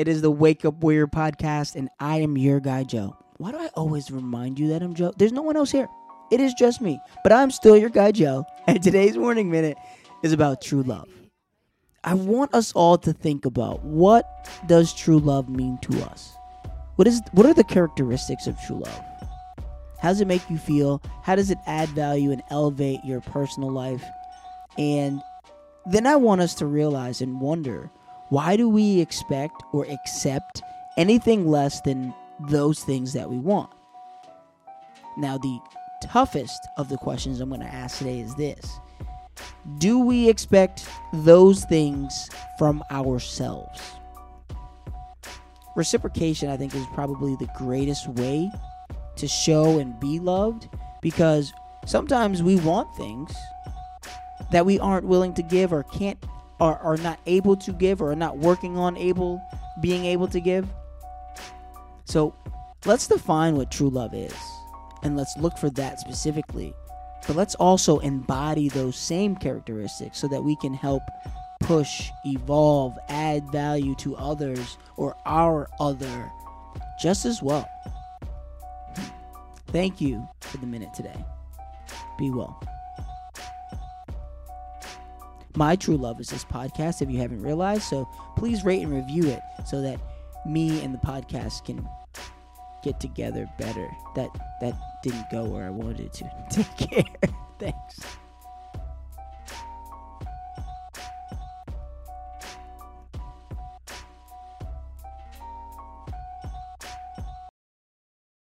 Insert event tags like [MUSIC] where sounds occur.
It is the Wake Up Warrior podcast, and I am your guy, Joe. Why do I always remind you that I'm Joe? There's no one else here. It is just me, but I'm still your guy, Joe. [LAUGHS] And today's Morning Minute is about true love. I want us all to think about what does true love mean to us? What is what are the characteristics of true love? How does it make you feel? How does it add value and elevate your personal life? And then I want us to realize and wonder why do we expect or accept anything less than those things that we want? Now, the toughest of the questions I'm going to ask today is this Do we expect those things from ourselves? Reciprocation, I think, is probably the greatest way to show and be loved because sometimes we want things that we aren't willing to give or can't or are not able to give or are not working on able being able to give. So let's define what true love is and let's look for that specifically. But let's also embody those same characteristics so that we can help push, evolve, add value to others or our other just as well. Thank you for the minute today. Be well. My True Love is this podcast, if you haven't realized. So please rate and review it so that me and the podcast can get together better. That that didn't go where I wanted it to. [LAUGHS] Take care. [LAUGHS] Thanks.